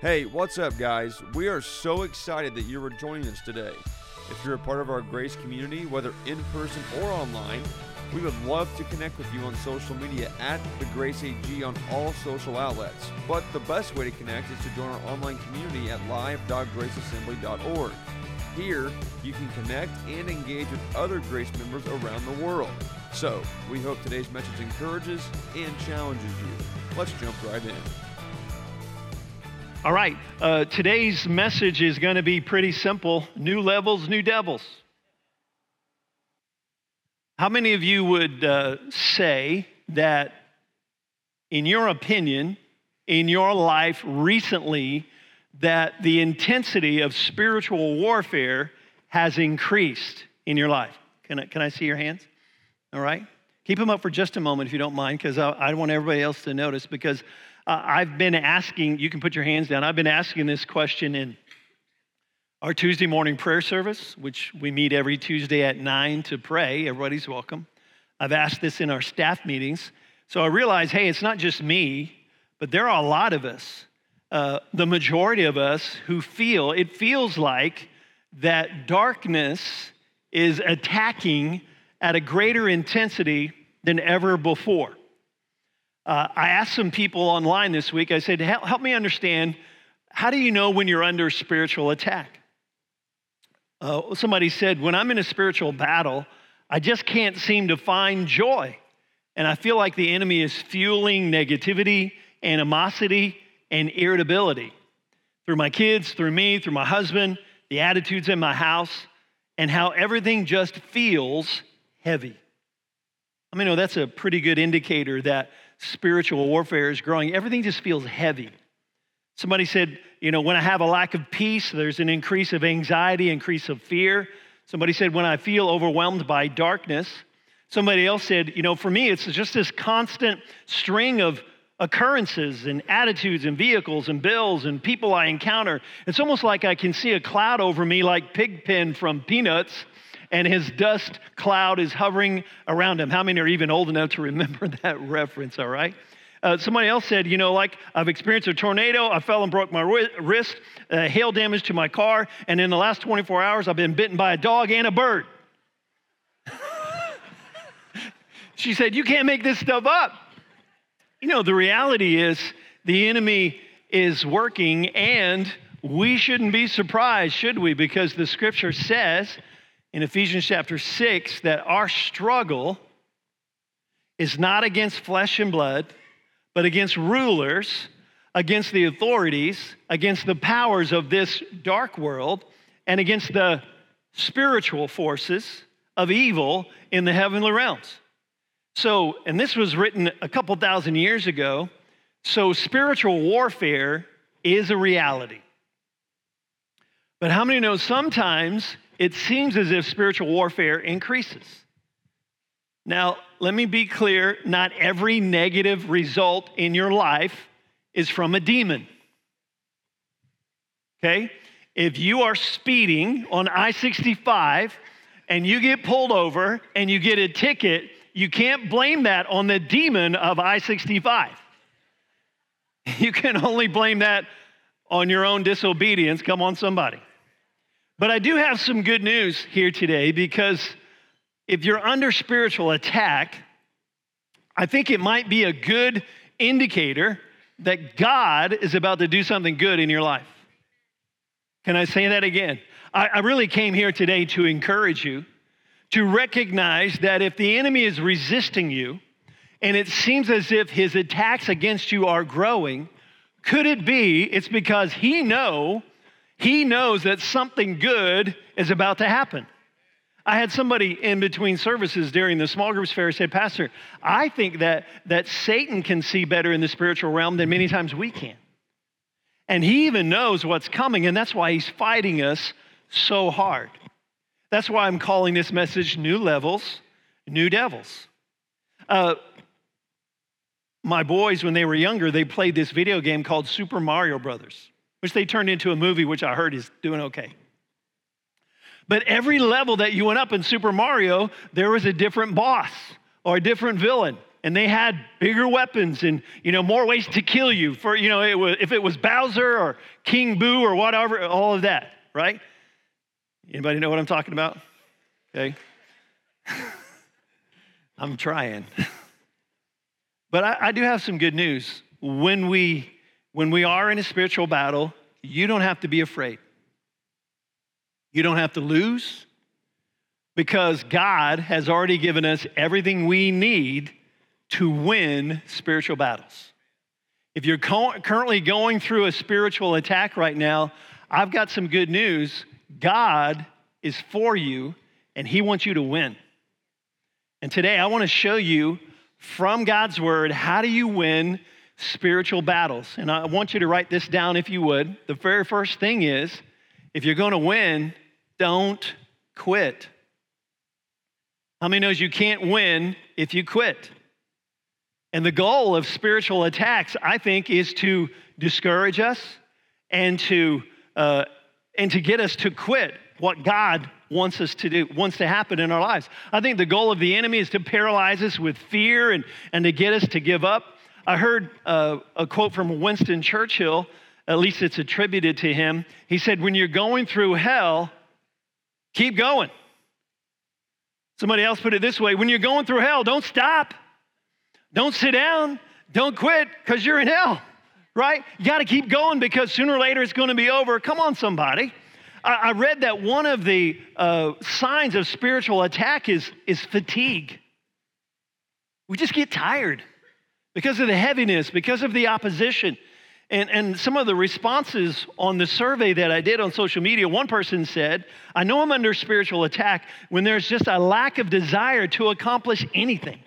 Hey, what's up, guys? We are so excited that you are joining us today. If you're a part of our Grace community, whether in person or online, we would love to connect with you on social media at the Grace AG on all social outlets. But the best way to connect is to join our online community at live.graceassembly.org. Here, you can connect and engage with other Grace members around the world. So, we hope today's message encourages and challenges you. Let's jump right in. All right, uh, today's message is going to be pretty simple new levels, new devils. How many of you would uh, say that, in your opinion, in your life recently, that the intensity of spiritual warfare has increased in your life? Can I, can I see your hands? All right. Keep them up for just a moment if you don't mind, because I, I want everybody else to notice. Because uh, I've been asking, you can put your hands down, I've been asking this question in our Tuesday morning prayer service, which we meet every Tuesday at 9 to pray. Everybody's welcome. I've asked this in our staff meetings. So I realize, hey, it's not just me, but there are a lot of us, uh, the majority of us, who feel, it feels like that darkness is attacking at a greater intensity than ever before. Uh, I asked some people online this week, I said, help, help me understand how do you know when you're under spiritual attack? Uh, somebody said, when I'm in a spiritual battle, I just can't seem to find joy. And I feel like the enemy is fueling negativity, animosity, and irritability through my kids, through me, through my husband, the attitudes in my house, and how everything just feels heavy. I mean, no, that's a pretty good indicator that spiritual warfare is growing. Everything just feels heavy. Somebody said, you know, when I have a lack of peace, there's an increase of anxiety, increase of fear. Somebody said, when I feel overwhelmed by darkness. Somebody else said, you know, for me, it's just this constant string of occurrences and attitudes and vehicles and bills and people I encounter. It's almost like I can see a cloud over me like Pigpen from Peanuts and his dust cloud is hovering around him. How many are even old enough to remember that reference, all right? Uh, somebody else said, you know, like I've experienced a tornado, I fell and broke my wrist, uh, hail damage to my car, and in the last 24 hours, I've been bitten by a dog and a bird. she said, You can't make this stuff up. You know, the reality is the enemy is working, and we shouldn't be surprised, should we? Because the scripture says in Ephesians chapter 6 that our struggle is not against flesh and blood, but against rulers, against the authorities, against the powers of this dark world, and against the spiritual forces of evil in the heavenly realms. So, and this was written a couple thousand years ago. So, spiritual warfare is a reality. But how many know sometimes it seems as if spiritual warfare increases. Now, let me be clear not every negative result in your life is from a demon. Okay? If you are speeding on I 65 and you get pulled over and you get a ticket, you can't blame that on the demon of I 65. You can only blame that on your own disobedience. Come on, somebody. But I do have some good news here today because if you're under spiritual attack, I think it might be a good indicator that God is about to do something good in your life. Can I say that again? I, I, really came here today to encourage you to recognize that if the enemy is resisting you and it seems as if his attacks against you are growing, could it be it's because he know he knows that something good is about to happen. I had somebody in between services during the small groups fair said, Pastor, I think that, that Satan can see better in the spiritual realm than many times we can. And he even knows what's coming, and that's why he's fighting us so hard. That's why I'm calling this message New Levels, New Devils. Uh, my boys, when they were younger, they played this video game called Super Mario Brothers which they turned into a movie, which I heard is doing okay. But every level that you went up in Super Mario, there was a different boss or a different villain. and they had bigger weapons and you know more ways to kill you for you know it was, if it was Bowser or King Boo or whatever all of that right anybody know what I'm talking about okay I'm trying but I, I do have some good news when we when we are in a spiritual battle you don't have to be afraid you don't have to lose because God has already given us everything we need to win spiritual battles. If you're currently going through a spiritual attack right now, I've got some good news. God is for you and He wants you to win. And today I want to show you from God's Word how do you win spiritual battles. And I want you to write this down if you would. The very first thing is if you're going to win, don't quit. How many knows you can't win if you quit? And the goal of spiritual attacks, I think, is to discourage us and to, uh, and to get us to quit what God wants us to do, wants to happen in our lives. I think the goal of the enemy is to paralyze us with fear and, and to get us to give up. I heard uh, a quote from Winston Churchill, at least it's attributed to him. He said, When you're going through hell, keep going. Somebody else put it this way when you're going through hell, don't stop. Don't sit down. Don't quit because you're in hell, right? You got to keep going because sooner or later it's going to be over. Come on, somebody. I, I read that one of the uh, signs of spiritual attack is, is fatigue. We just get tired because of the heaviness, because of the opposition. And, and some of the responses on the survey that I did on social media, one person said, I know I'm under spiritual attack when there's just a lack of desire to accomplish anything.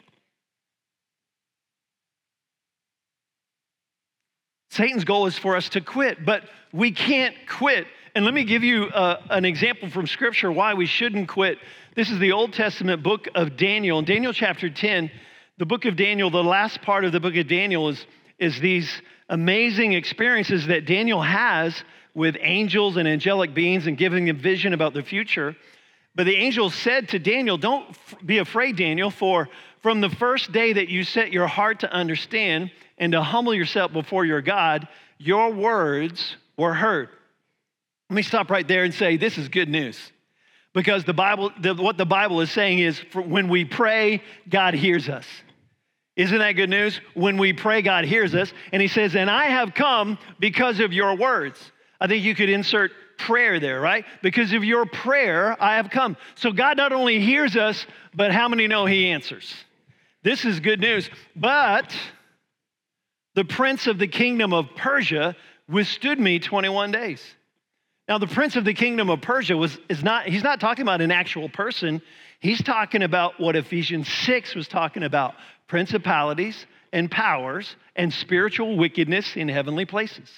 Satan's goal is for us to quit, but we can't quit. And let me give you uh, an example from Scripture why we shouldn't quit. This is the Old Testament book of Daniel. In Daniel chapter 10, the book of Daniel, the last part of the book of Daniel is, is these amazing experiences that Daniel has with angels and angelic beings and giving them vision about the future. But the angel said to Daniel, Don't be afraid, Daniel, for from the first day that you set your heart to understand, and to humble yourself before your God, your words were heard. Let me stop right there and say this is good news. Because the Bible, the, what the Bible is saying is when we pray, God hears us. Isn't that good news? When we pray, God hears us. And he says, And I have come because of your words. I think you could insert prayer there, right? Because of your prayer, I have come. So God not only hears us, but how many know he answers? This is good news. But the prince of the kingdom of Persia withstood me 21 days. Now, the prince of the kingdom of Persia was, is not, he's not talking about an actual person. He's talking about what Ephesians 6 was talking about principalities and powers and spiritual wickedness in heavenly places.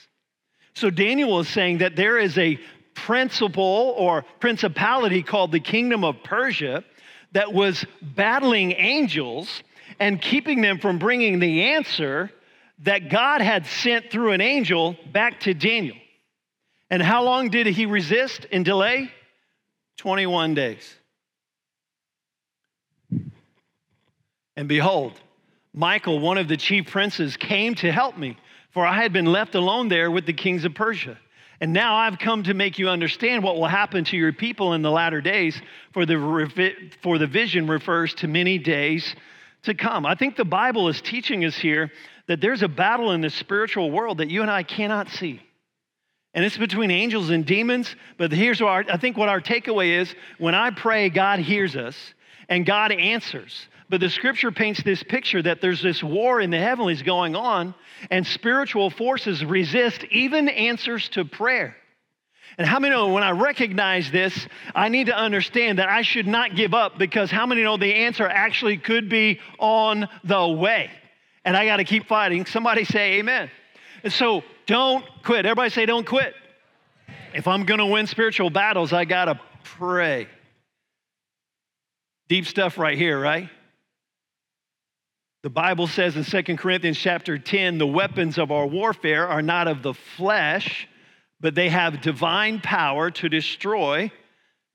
So, Daniel is saying that there is a principle or principality called the kingdom of Persia that was battling angels and keeping them from bringing the answer that God had sent through an angel back to Daniel. And how long did he resist and delay? 21 days. And behold, Michael, one of the chief princes, came to help me, for I had been left alone there with the kings of Persia. And now I've come to make you understand what will happen to your people in the latter days, for the, for the vision refers to many days to come. I think the Bible is teaching us here that there's a battle in the spiritual world that you and I cannot see. And it's between angels and demons. But here's what our, I think what our takeaway is when I pray, God hears us and God answers. But the scripture paints this picture that there's this war in the heavenlies going on, and spiritual forces resist even answers to prayer. And how many know when I recognize this, I need to understand that I should not give up because how many know the answer actually could be on the way? and I got to keep fighting. Somebody say amen. And so don't quit. Everybody say, don't quit. If I'm going to win spiritual battles, I got to pray. Deep stuff right here, right? The Bible says in 2 Corinthians chapter 10 the weapons of our warfare are not of the flesh, but they have divine power to destroy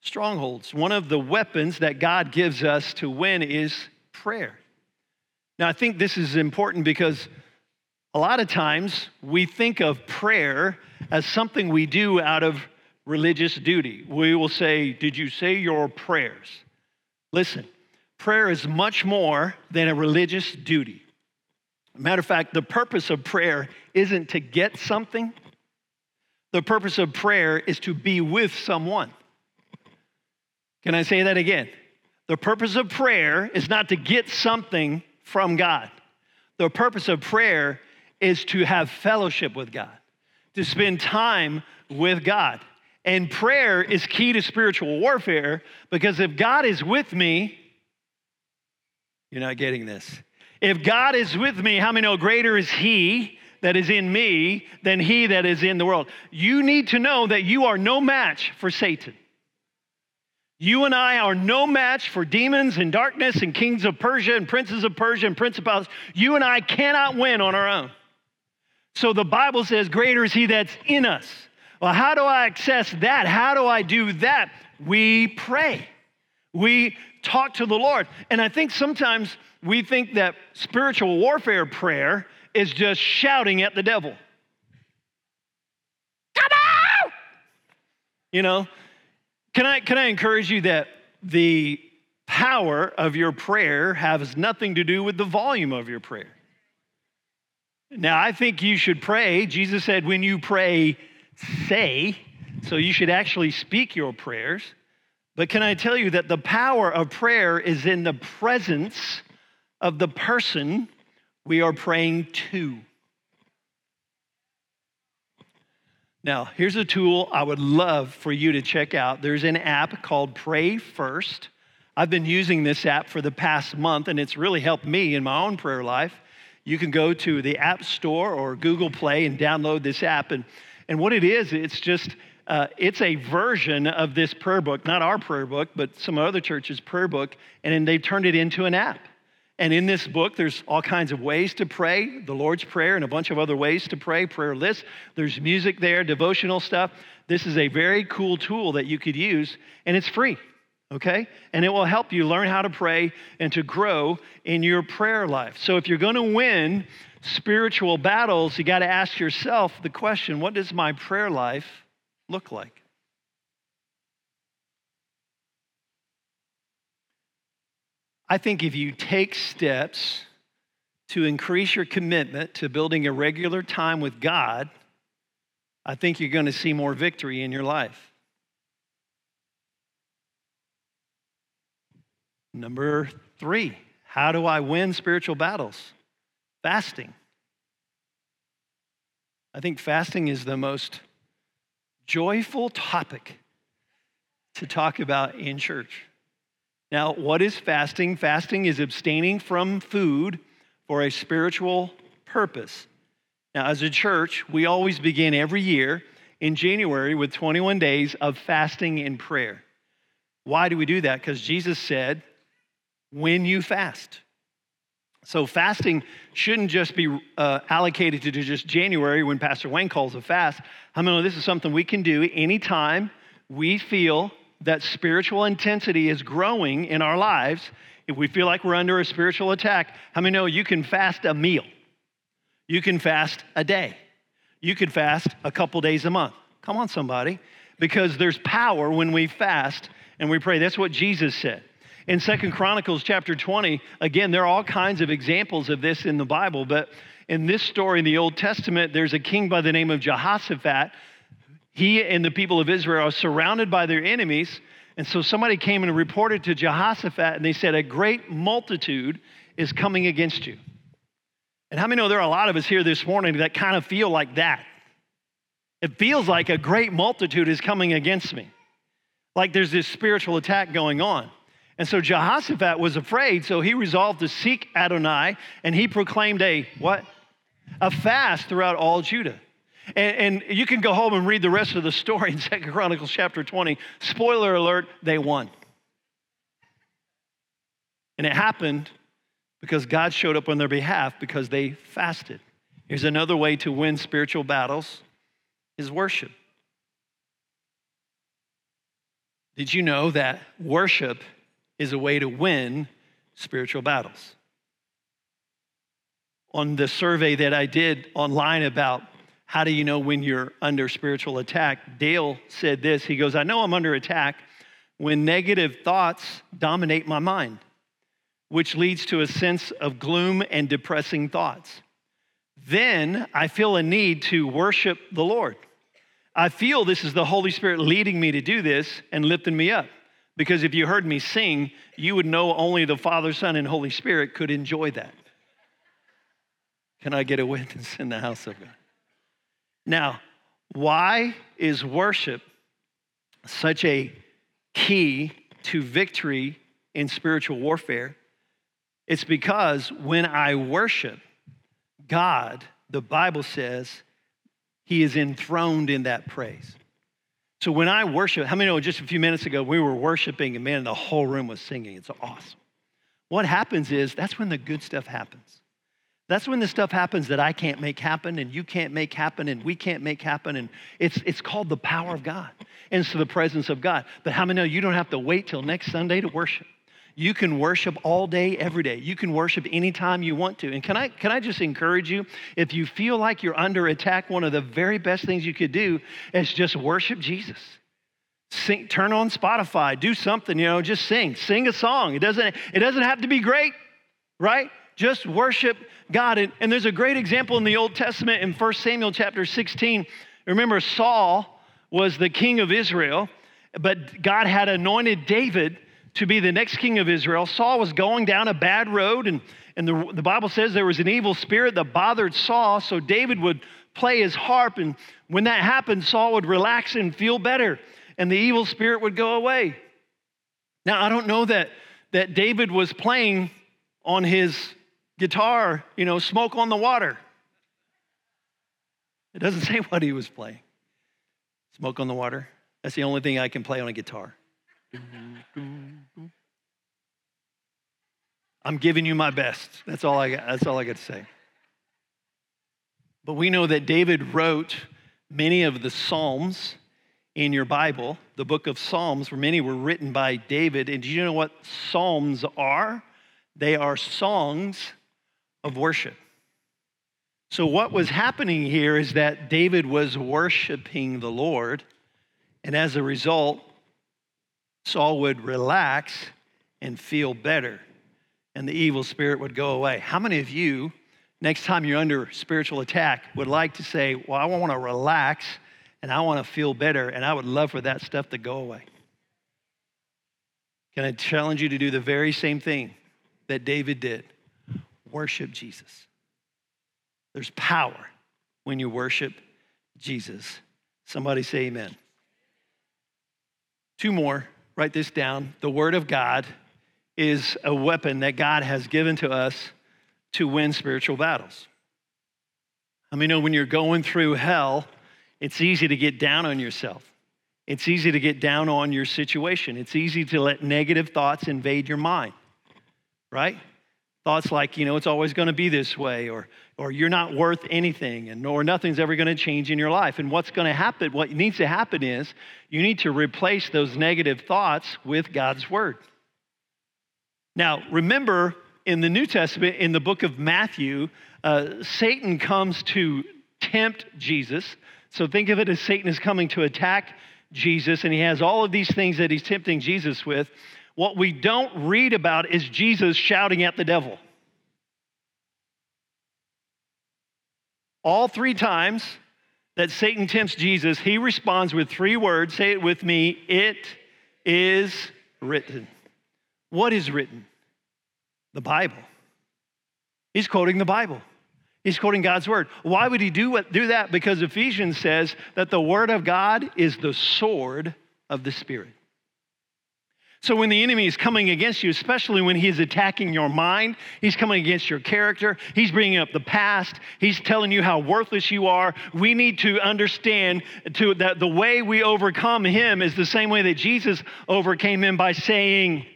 strongholds. One of the weapons that God gives us to win is prayer. Now, I think this is important because a lot of times we think of prayer as something we do out of religious duty. We will say, Did you say your prayers? Listen, prayer is much more than a religious duty. Matter of fact, the purpose of prayer isn't to get something, the purpose of prayer is to be with someone. Can I say that again? The purpose of prayer is not to get something from God. The purpose of prayer is to have fellowship with God, to spend time with God. And prayer is key to spiritual warfare because if God is with me, you're not getting this. If God is with me, how many know greater is He that is in me than He that is in the world? You need to know that you are no match for Satan. You and I are no match for demons and darkness and kings of Persia and princes of Persia and principalities. You and I cannot win on our own. So the Bible says, Greater is He that's in us. Well, how do I access that? How do I do that? We pray. We talk to the Lord. And I think sometimes we think that spiritual warfare prayer is just shouting at the devil. Come out! You know, can I, can I encourage you that the power of your prayer has nothing to do with the volume of your prayer? Now, I think you should pray. Jesus said, when you pray, say. So you should actually speak your prayers. But can I tell you that the power of prayer is in the presence of the person we are praying to? Now, here's a tool I would love for you to check out. There's an app called Pray First. I've been using this app for the past month, and it's really helped me in my own prayer life. You can go to the App Store or Google Play and download this app. And, and what it is, it's just uh, it's a version of this prayer book, not our prayer book, but some other church's prayer book, and then they've turned it into an app. And in this book, there's all kinds of ways to pray, the Lord's Prayer, and a bunch of other ways to pray, prayer lists. There's music there, devotional stuff. This is a very cool tool that you could use, and it's free, okay? And it will help you learn how to pray and to grow in your prayer life. So if you're going to win spiritual battles, you got to ask yourself the question what does my prayer life look like? I think if you take steps to increase your commitment to building a regular time with God, I think you're going to see more victory in your life. Number three, how do I win spiritual battles? Fasting. I think fasting is the most joyful topic to talk about in church. Now, what is fasting? Fasting is abstaining from food for a spiritual purpose. Now, as a church, we always begin every year in January with 21 days of fasting and prayer. Why do we do that? Because Jesus said, when you fast. So, fasting shouldn't just be uh, allocated to just January when Pastor Wayne calls a fast. I mean, this is something we can do anytime we feel that spiritual intensity is growing in our lives. If we feel like we're under a spiritual attack, how many know you can fast a meal? You can fast a day. You can fast a couple days a month. Come on, somebody. Because there's power when we fast and we pray. That's what Jesus said. In Second Chronicles chapter 20, again, there are all kinds of examples of this in the Bible, but in this story in the Old Testament, there's a king by the name of Jehoshaphat. He and the people of Israel are surrounded by their enemies. And so somebody came and reported to Jehoshaphat, and they said, A great multitude is coming against you. And how many know there are a lot of us here this morning that kind of feel like that? It feels like a great multitude is coming against me, like there's this spiritual attack going on. And so Jehoshaphat was afraid, so he resolved to seek Adonai, and he proclaimed a what? A fast throughout all Judah. And, and, you can go home and read the rest of the story in Second Chronicles chapter 20. Spoiler alert, they won. And it happened because God showed up on their behalf because they fasted. Here's another way to win spiritual battles is worship. Did you know that worship is a way to win spiritual battles. on the survey that I did online about how do you know when you're under spiritual attack, Dale said this. He goes, I know I'm under attack when negative thoughts dominate my mind, which leads to a sense of gloom and depressing thoughts. Then I feel a need to worship the Lord. I feel this is the Holy Spirit leading me to do this and lifting me up. Because if you heard me sing, you would know only the Father, Son, and Holy Spirit could enjoy that. Can I get a witness in the house of God? Now, why is worship such a key to victory in spiritual warfare? It's because when I worship God, the Bible says, He is enthroned in that praise. So when I worship, how many know just a few minutes ago we were worshiping and man, the whole room was singing? It's awesome. What happens is that's when the good stuff happens. That's when the stuff happens that I can't make happen and you can't make happen and we can't make happen. And it's, it's called the power of God. And it's the presence of God. But how many know you don't have to wait till next Sunday to worship? You can worship all day, every day. You can worship anytime you want to. And can I, can I just encourage you? If you feel like you're under attack, one of the very best things you could do is just worship Jesus. Sing, turn on Spotify, do something, you know, just sing. Sing a song. It doesn't, it doesn't have to be great, right? Just worship God. And, and there's a great example in the Old Testament in 1 Samuel chapter 16. Remember, Saul was the king of Israel, but God had anointed David to be the next king of Israel. Saul was going down a bad road, and, and the, the Bible says there was an evil spirit that bothered Saul, so David would play his harp, and when that happened, Saul would relax and feel better, and the evil spirit would go away. Now, I don't know that, that David was playing on his guitar, you know, smoke on the water. It doesn't say what he was playing. Smoke on the water. That's the only thing I can play on a guitar. I'm giving you my best. That's all I got. That's all I got to say. But we know that David wrote many of the Psalms in your Bible. The book of Psalms, where many were written by David. And do you know what Psalms are? They are songs of worship. So, what was happening here is that David was worshiping the Lord, and as a result, Saul would relax and feel better, and the evil spirit would go away. How many of you, next time you're under spiritual attack, would like to say, Well, I want to relax and I want to feel better, and I would love for that stuff to go away? Can I challenge you to do the very same thing that David did? worship Jesus. There's power when you worship Jesus. Somebody say amen. Two more, write this down. The Word of God is a weapon that God has given to us to win spiritual battles. I mean, know when you're going through hell, it's easy to get down on yourself. It's easy to get down on your situation. It's easy to let negative thoughts invade your mind, right? Thoughts like, you know, it's always going to be this way, or, or you're not worth anything, and or nothing's ever going to change in your life. And what's going to happen, what needs to happen is you need to replace those negative thoughts with God's word. Now, remember in the New Testament, in the book of Matthew, uh, Satan comes to tempt Jesus. So think of it as Satan is coming to attack Jesus, and he has all of these things that he's tempting Jesus with. What we don't read about is Jesus shouting at the devil. All three times that Satan tempts Jesus, he responds with three words. Say it with me It is written. What is written? The Bible. He's quoting the Bible. He's quoting God's word. Why would he do, what, do that? Because Ephesians says that the word of God is the sword of the Spirit. So when the enemy is coming against you, especially when he's attacking your mind, he's coming against your character, he's bringing up the past, he's telling you how worthless you are. We need to understand to, that the way we overcome him is the same way that Jesus overcame him by saying,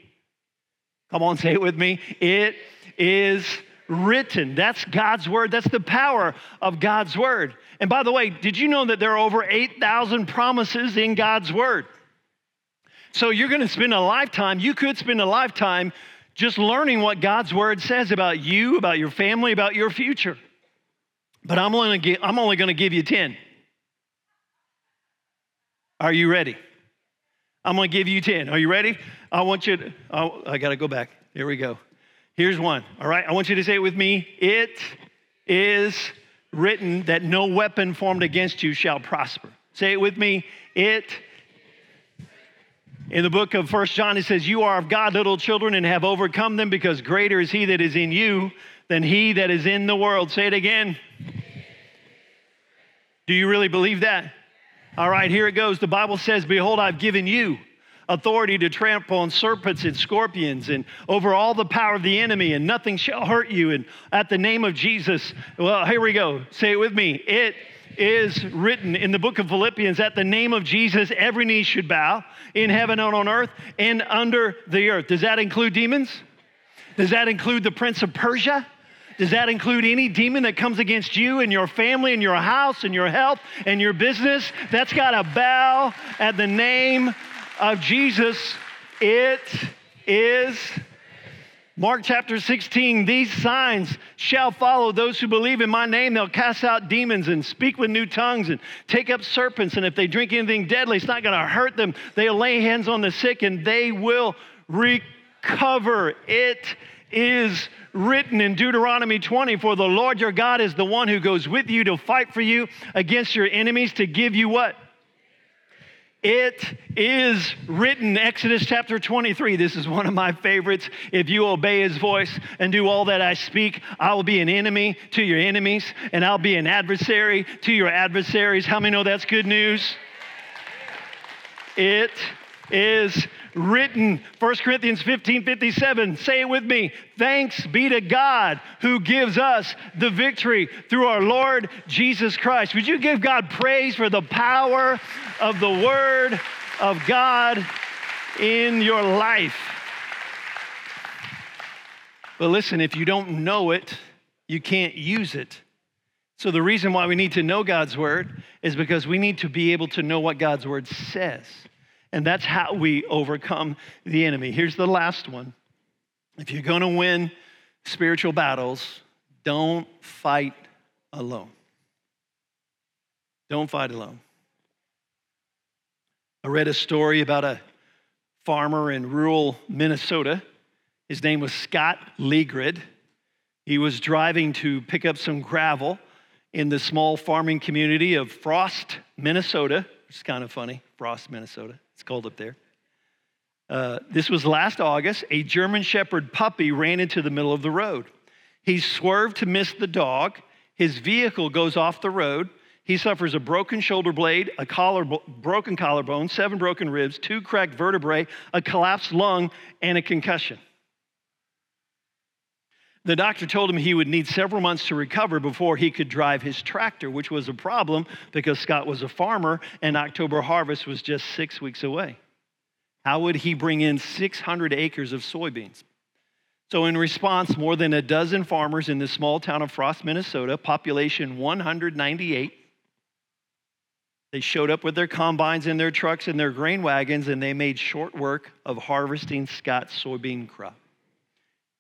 come on, say it with me, it is written. That's God's word. That's the power of God's word. And by the way, did you know that there are over 8,000 promises in God's word? So you're going to spend a lifetime, you could spend a lifetime just learning what God's word says about you, about your family, about your future. But I'm only, give, I'm only going to give you 10. Are you ready? I'm going to give you 10. Are you ready? I want you to, oh, I got to go back. Here we go. Here's one. All right. I want you to say it with me. It is written that no weapon formed against you shall prosper. Say it with me. It in the book of First John, it says, You are of God, little children, and have overcome them, because greater is he that is in you than he that is in the world. Say it again. Do you really believe that? All right, here it goes. The Bible says, Behold, I've given you authority to trample on serpents and scorpions and over all the power of the enemy, and nothing shall hurt you. And at the name of Jesus, well, here we go. Say it with me. It is written in the book of Philippians at the name of Jesus, every knee should bow in heaven and on earth and under the earth. Does that include demons? Does that include the prince of Persia? Does that include any demon that comes against you and your family and your house and your health and your business? That's got to bow at the name of Jesus. It is Mark chapter 16, these signs shall follow those who believe in my name. They'll cast out demons and speak with new tongues and take up serpents. And if they drink anything deadly, it's not going to hurt them. They'll lay hands on the sick and they will recover. It is written in Deuteronomy 20 For the Lord your God is the one who goes with you to fight for you against your enemies to give you what? It is written, Exodus chapter 23. This is one of my favorites. If you obey his voice and do all that I speak, I will be an enemy to your enemies, and I'll be an adversary to your adversaries. How many know that's good news? It is written. 1 Corinthians 15 57. Say it with me. Thanks be to God who gives us the victory through our Lord Jesus Christ. Would you give God praise for the power of the Word of God in your life? But listen, if you don't know it, you can't use it. So, the reason why we need to know God's word is because we need to be able to know what God's word says. And that's how we overcome the enemy. Here's the last one. If you're going to win spiritual battles, don't fight alone. Don't fight alone. I read a story about a farmer in rural Minnesota. His name was Scott Legrid. He was driving to pick up some gravel in the small farming community of Frost, Minnesota, which is kind of funny, Frost, Minnesota. It's cold up there. Uh, this was last August. A German Shepherd puppy ran into the middle of the road. He swerved to miss the dog. His vehicle goes off the road. He suffers a broken shoulder blade, a collar, broken collarbone, seven broken ribs, two cracked vertebrae, a collapsed lung, and a concussion. The doctor told him he would need several months to recover before he could drive his tractor, which was a problem because Scott was a farmer and October harvest was just six weeks away. How would he bring in 600 acres of soybeans? So, in response, more than a dozen farmers in the small town of Frost, Minnesota, population 198, they showed up with their combines and their trucks and their grain wagons, and they made short work of harvesting Scott's soybean crop.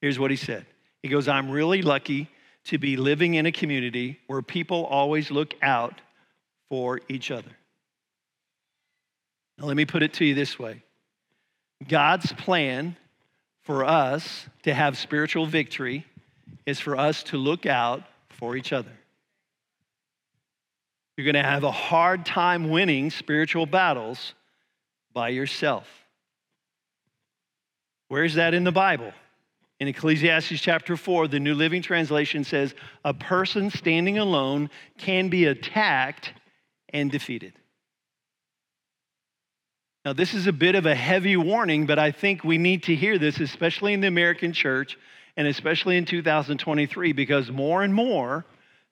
Here's what he said he goes, I'm really lucky to be living in a community where people always look out for each other. Now, let me put it to you this way God's plan for us to have spiritual victory is for us to look out for each other. You're going to have a hard time winning spiritual battles by yourself. Where's that in the Bible? In Ecclesiastes chapter 4, the New Living Translation says, A person standing alone can be attacked and defeated. Now, this is a bit of a heavy warning, but I think we need to hear this, especially in the American church and especially in 2023, because more and more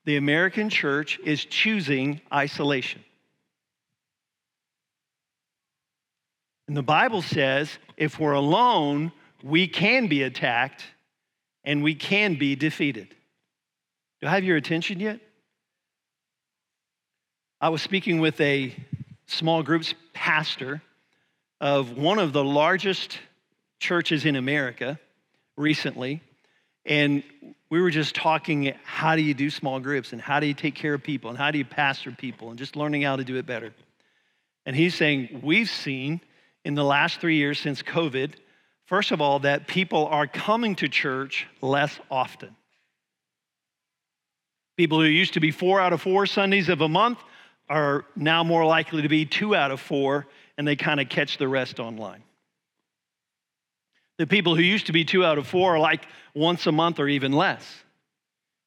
the American church is choosing isolation. And the Bible says if we're alone, we can be attacked and we can be defeated. Do I have your attention yet? I was speaking with a small group's pastor of one of the largest churches in America, recently, and we were just talking how do you do small groups and how do you take care of people and how do you pastor people and just learning how to do it better. And he's saying, we've seen in the last three years since COVID, first of all, that people are coming to church less often. People who used to be four out of four Sundays of a month are now more likely to be two out of four, and they kind of catch the rest online. The people who used to be two out of four are like once a month or even less.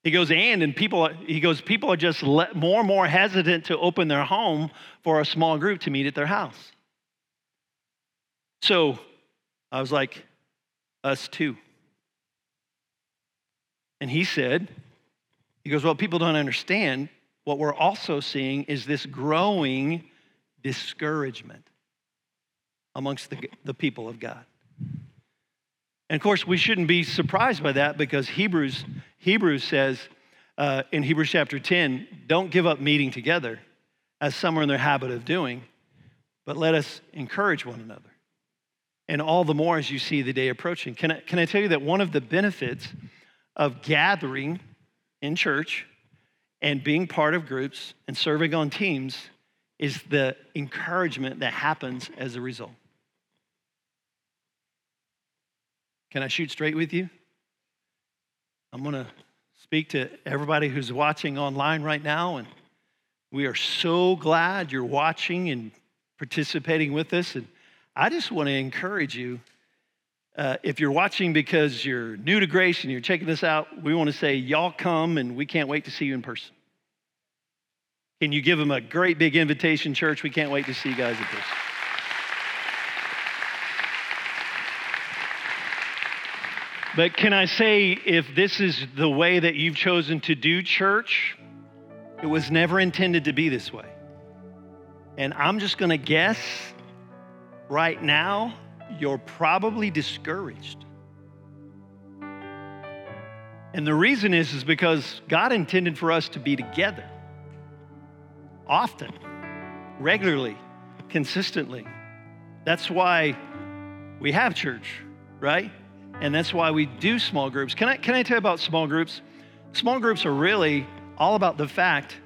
He goes, and, and people, he goes, people are just more and more hesitant to open their home for a small group to meet at their house. So I was like, us too. And he said, he goes, well, people don't understand. What we're also seeing is this growing discouragement amongst the, the people of God. And of course, we shouldn't be surprised by that because Hebrews, Hebrews says uh, in Hebrews chapter 10, don't give up meeting together as some are in their habit of doing, but let us encourage one another. And all the more as you see the day approaching. Can I, can I tell you that one of the benefits of gathering in church and being part of groups and serving on teams is the encouragement that happens as a result? Can I shoot straight with you? I'm going to speak to everybody who's watching online right now, and we are so glad you're watching and participating with us. And I just want to encourage you. Uh, if you're watching because you're new to grace and you're checking this out, we want to say, y'all come and we can't wait to see you in person. Can you give them a great big invitation, church? We can't wait to see you guys in person. But can I say, if this is the way that you've chosen to do church, it was never intended to be this way. And I'm just going to guess right now, you're probably discouraged. And the reason is, is because God intended for us to be together often, regularly, consistently. That's why we have church, right? And that's why we do small groups. Can I, can I tell you about small groups? Small groups are really all about the fact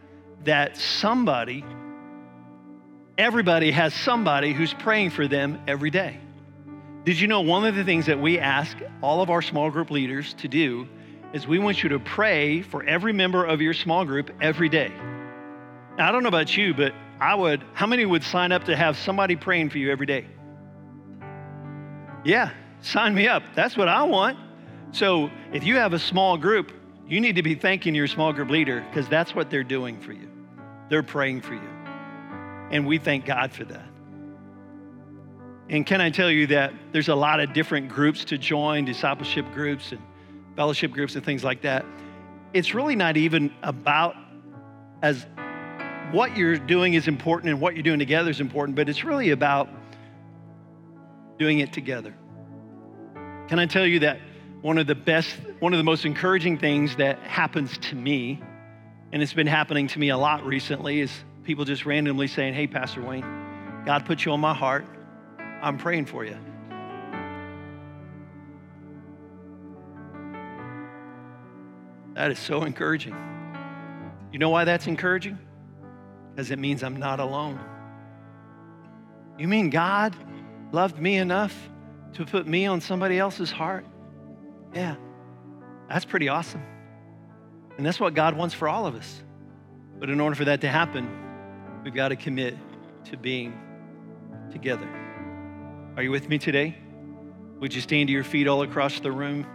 that somebody, everybody has somebody who's praying for them every day. Did you know one of the things that we ask all of our small group leaders to do is we want you to pray for every member of your small group every day. Now, I don't know about you, but I would, how many would sign up to have somebody praying for you every day? Yeah, Sign me up. That's what I want. So if you have a small group, you need to be thanking your small group leader because that's what they're doing for you. They're praying for you. And we thank God for that. And can I tell you that there's a lot of different groups to join, discipleship groups and fellowship groups and things like that. It's really not even about as what you're doing is important and what you're doing together is important, but it's really about doing it together. Can I tell you that one of the best, one of the most encouraging things that happens to me, and it's been happening to me a lot recently, is people just randomly saying, Hey, Pastor Wayne, God put you on my heart. I'm praying for you. That is so encouraging. You know why that's encouraging? Because it means I'm not alone. You mean God loved me enough to put me on somebody else's heart. Yeah, that's pretty awesome. And that's what God wants for all of us. But in order for that to happen, we've got to commit to being together. Are you with me today? Would you stand to your feet all across the room?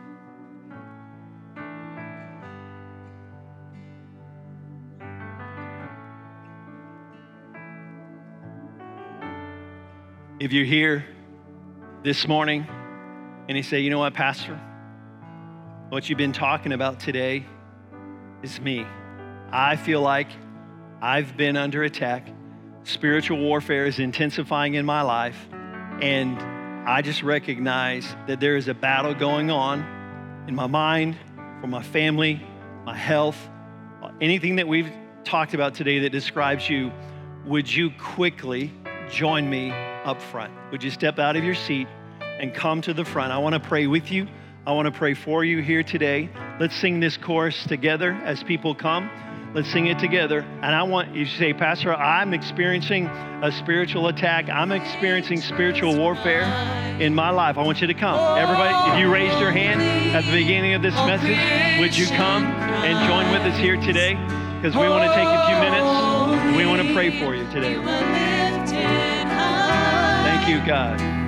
If you're here this morning and he say, You know what, Pastor? What you've been talking about today is me. I feel like I've been under attack. Spiritual warfare is intensifying in my life. And I just recognize that there is a battle going on in my mind, for my family, my health, anything that we've talked about today that describes you. Would you quickly join me up front. Would you step out of your seat and come to the front? I want to pray with you. I want to pray for you here today. Let's sing this chorus together as people come. Let's sing it together. And I want you to say, Pastor, I'm experiencing a spiritual attack. I'm experiencing spiritual warfare in my life. I want you to come. Everybody, if you raised your hand at the beginning of this message, would you come and join with us here today? Because we want to take a few minutes. We want to pray for you today. Thank you, God.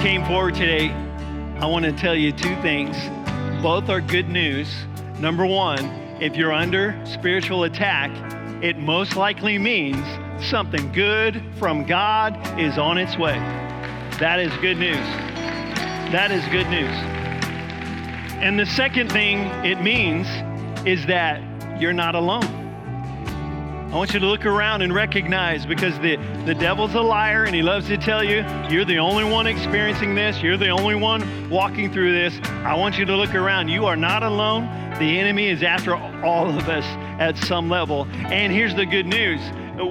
Came forward today, I want to tell you two things. Both are good news. Number one, if you're under spiritual attack, it most likely means something good from God is on its way. That is good news. That is good news. And the second thing it means is that you're not alone. I want you to look around and recognize because the, the devil's a liar and he loves to tell you you're the only one experiencing this, you're the only one walking through this. I want you to look around. You are not alone. The enemy is after all of us at some level. And here's the good news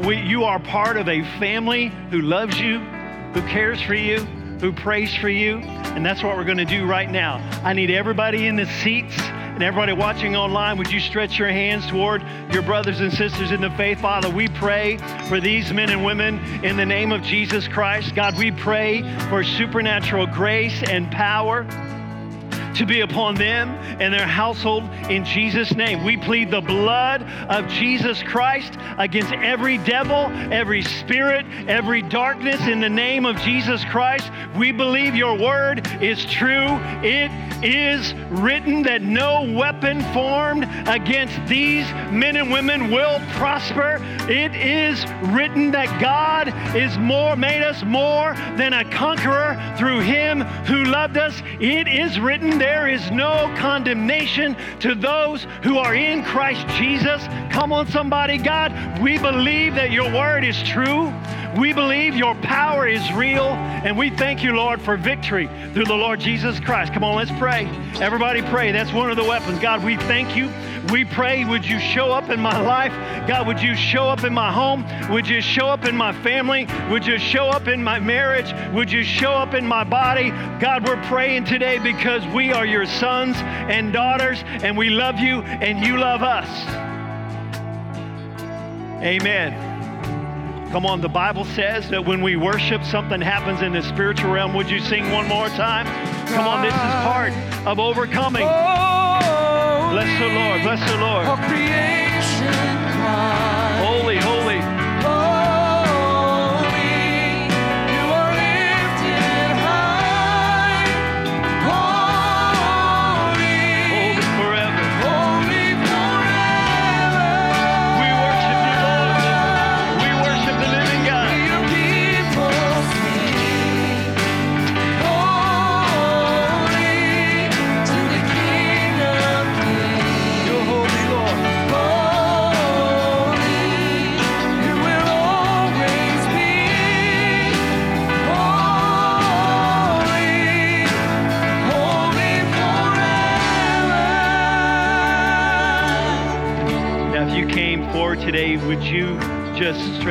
we, you are part of a family who loves you, who cares for you, who prays for you. And that's what we're going to do right now. I need everybody in the seats and everybody watching online, would you stretch your hands toward your brothers and sisters in the faith? Father, we pray for these men and women in the name of Jesus Christ. God, we pray for supernatural grace and power to be upon them and their household in Jesus' name. We plead the blood of Jesus Christ against every devil, every spirit, every darkness in the name of Jesus Christ. We believe your word is true. It is written that no weapon formed against these men and women will prosper. It is written that God is more made us more than a conqueror through him who loved us. It is written there is no condemnation to those who are in Christ Jesus. Come on somebody, God, we believe that your word is true. We believe your power is real, and we thank you, Lord, for victory through the Lord Jesus Christ. Come on, let's pray. Everybody pray. That's one of the weapons. God, we thank you. We pray, would you show up in my life? God, would you show up in my home? Would you show up in my family? Would you show up in my marriage? Would you show up in my body? God, we're praying today because we are your sons and daughters, and we love you, and you love us. Amen. Come on, the Bible says that when we worship, something happens in the spiritual realm. Would you sing one more time? Come on, this is part of overcoming. Bless the Lord, bless the Lord.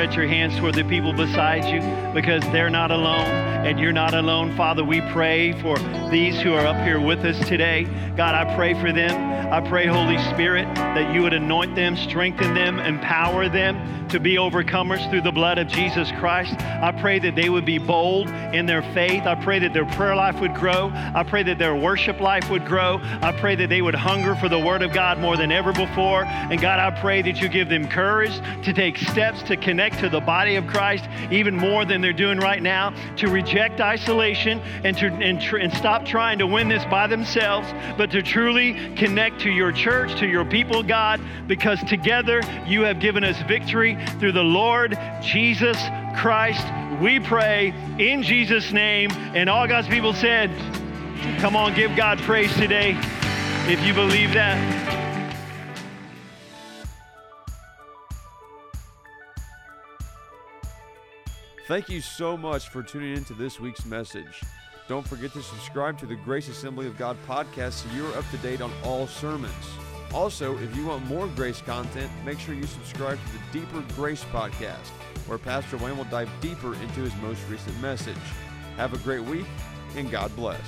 Stretch your hands toward the people beside you because they're not alone and you're not alone? Father, we pray for these who are up here with us today. God, I pray for them. I pray, Holy Spirit, that you would anoint them, strengthen them, empower them to be overcomers through the blood of Jesus Christ. I pray that they would be bold in their faith. I pray that their prayer life would grow. I pray that their worship life would grow. I pray that they would hunger for the Word of God more than ever before. And God, I pray that you give them courage to take steps to connect to the body of Christ even more than they're doing right now, to reject isolation and to and, tr- and stop trying to win this by themselves, but to truly connect to your church, to your people, God, because together you have given us victory through the Lord Jesus Christ. We pray in Jesus' name. And all God's people said, Come on, give God praise today if you believe that. Thank you so much for tuning in to this week's message. Don't forget to subscribe to the Grace Assembly of God podcast so you're up to date on all sermons. Also, if you want more grace content, make sure you subscribe to the Deeper Grace podcast, where Pastor Wayne will dive deeper into his most recent message. Have a great week, and God bless.